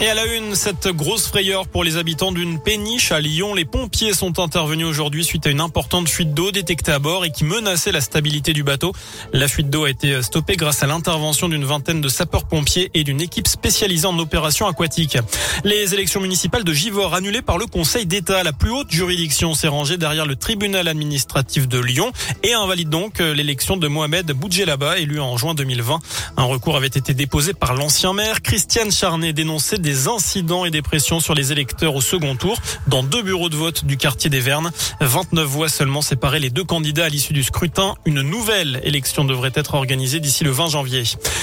Et à la une, cette grosse frayeur pour les habitants d'une péniche à Lyon. Les pompiers sont intervenus aujourd'hui suite à une importante fuite d'eau détectée à bord et qui menaçait la stabilité du bateau. La fuite d'eau a été stoppée grâce à l'intervention d'une vingtaine de sapeurs-pompiers et d'une équipe spécialisée en opérations aquatiques. Les élections municipales de Givor annulées par le Conseil d'État. La plus haute juridiction s'est rangée derrière le tribunal administratif de Lyon et invalide donc l'élection de Mohamed Boudjelaba, élu en juin 2020. Un recours avait été déposé par l'ancien maire. Christiane Charnet dénonçait des incidents et des pressions sur les électeurs au second tour dans deux bureaux de vote du quartier des Vernes. 29 voix seulement séparaient les deux candidats à l'issue du scrutin. Une nouvelle élection devrait être organisée d'ici le 20 janvier.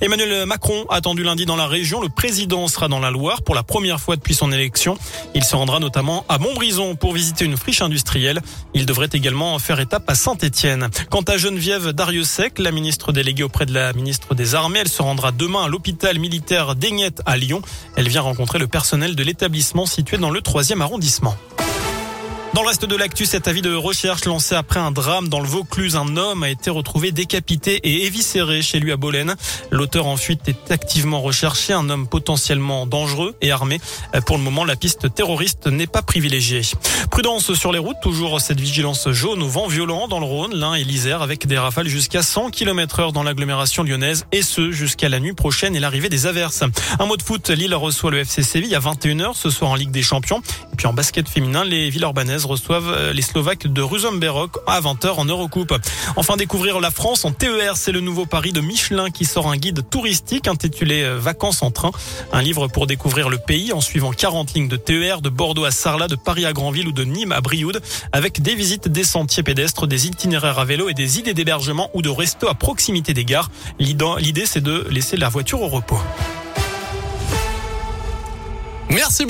Emmanuel Macron attendu lundi dans la région. Le président sera dans la Loire pour la première fois depuis son élection. Il se rendra notamment à Montbrison pour visiter une friche industrielle. Il devrait également faire étape à Saint-Étienne. Quant à Geneviève Dariussec, la ministre déléguée auprès de la ministre des Armées, elle se rendra demain à l'hôpital militaire d'Aignette à Lyon. Elle vient rencontrer le personnel de l'établissement situé dans le troisième arrondissement. Dans le reste de l'actu, cet avis de recherche lancé après un drame dans le Vaucluse, un homme a été retrouvé décapité et éviscéré chez lui à Bolène. L'auteur en fuite est activement recherché, un homme potentiellement dangereux et armé. Pour le moment, la piste terroriste n'est pas privilégiée. Prudence sur les routes, toujours cette vigilance jaune au vent violent dans le Rhône, l'Ain et l'Isère avec des rafales jusqu'à 100 km heure dans l'agglomération lyonnaise et ce jusqu'à la nuit prochaine et l'arrivée des averses. Un mot de foot, Lille reçoit le FC Séville à 21h ce soir en Ligue des Champions. Et puis en basket féminin, les villes urbanaises reçoivent euh, les Slovaques de Ruzomberok à 20h en Eurocoupe. Enfin, découvrir la France en TER, c'est le nouveau pari de Michelin qui sort un guide touristique intitulé euh, Vacances en train. Un livre pour découvrir le pays en suivant 40 lignes de TER de Bordeaux à Sarlat, de Paris à Granville ou de Nîmes à Brioude avec des visites des sentiers pédestres, des itinéraires à vélo et des idées d'hébergement ou de resto à proximité des gares. L'idée, c'est de laisser la voiture au repos. Merci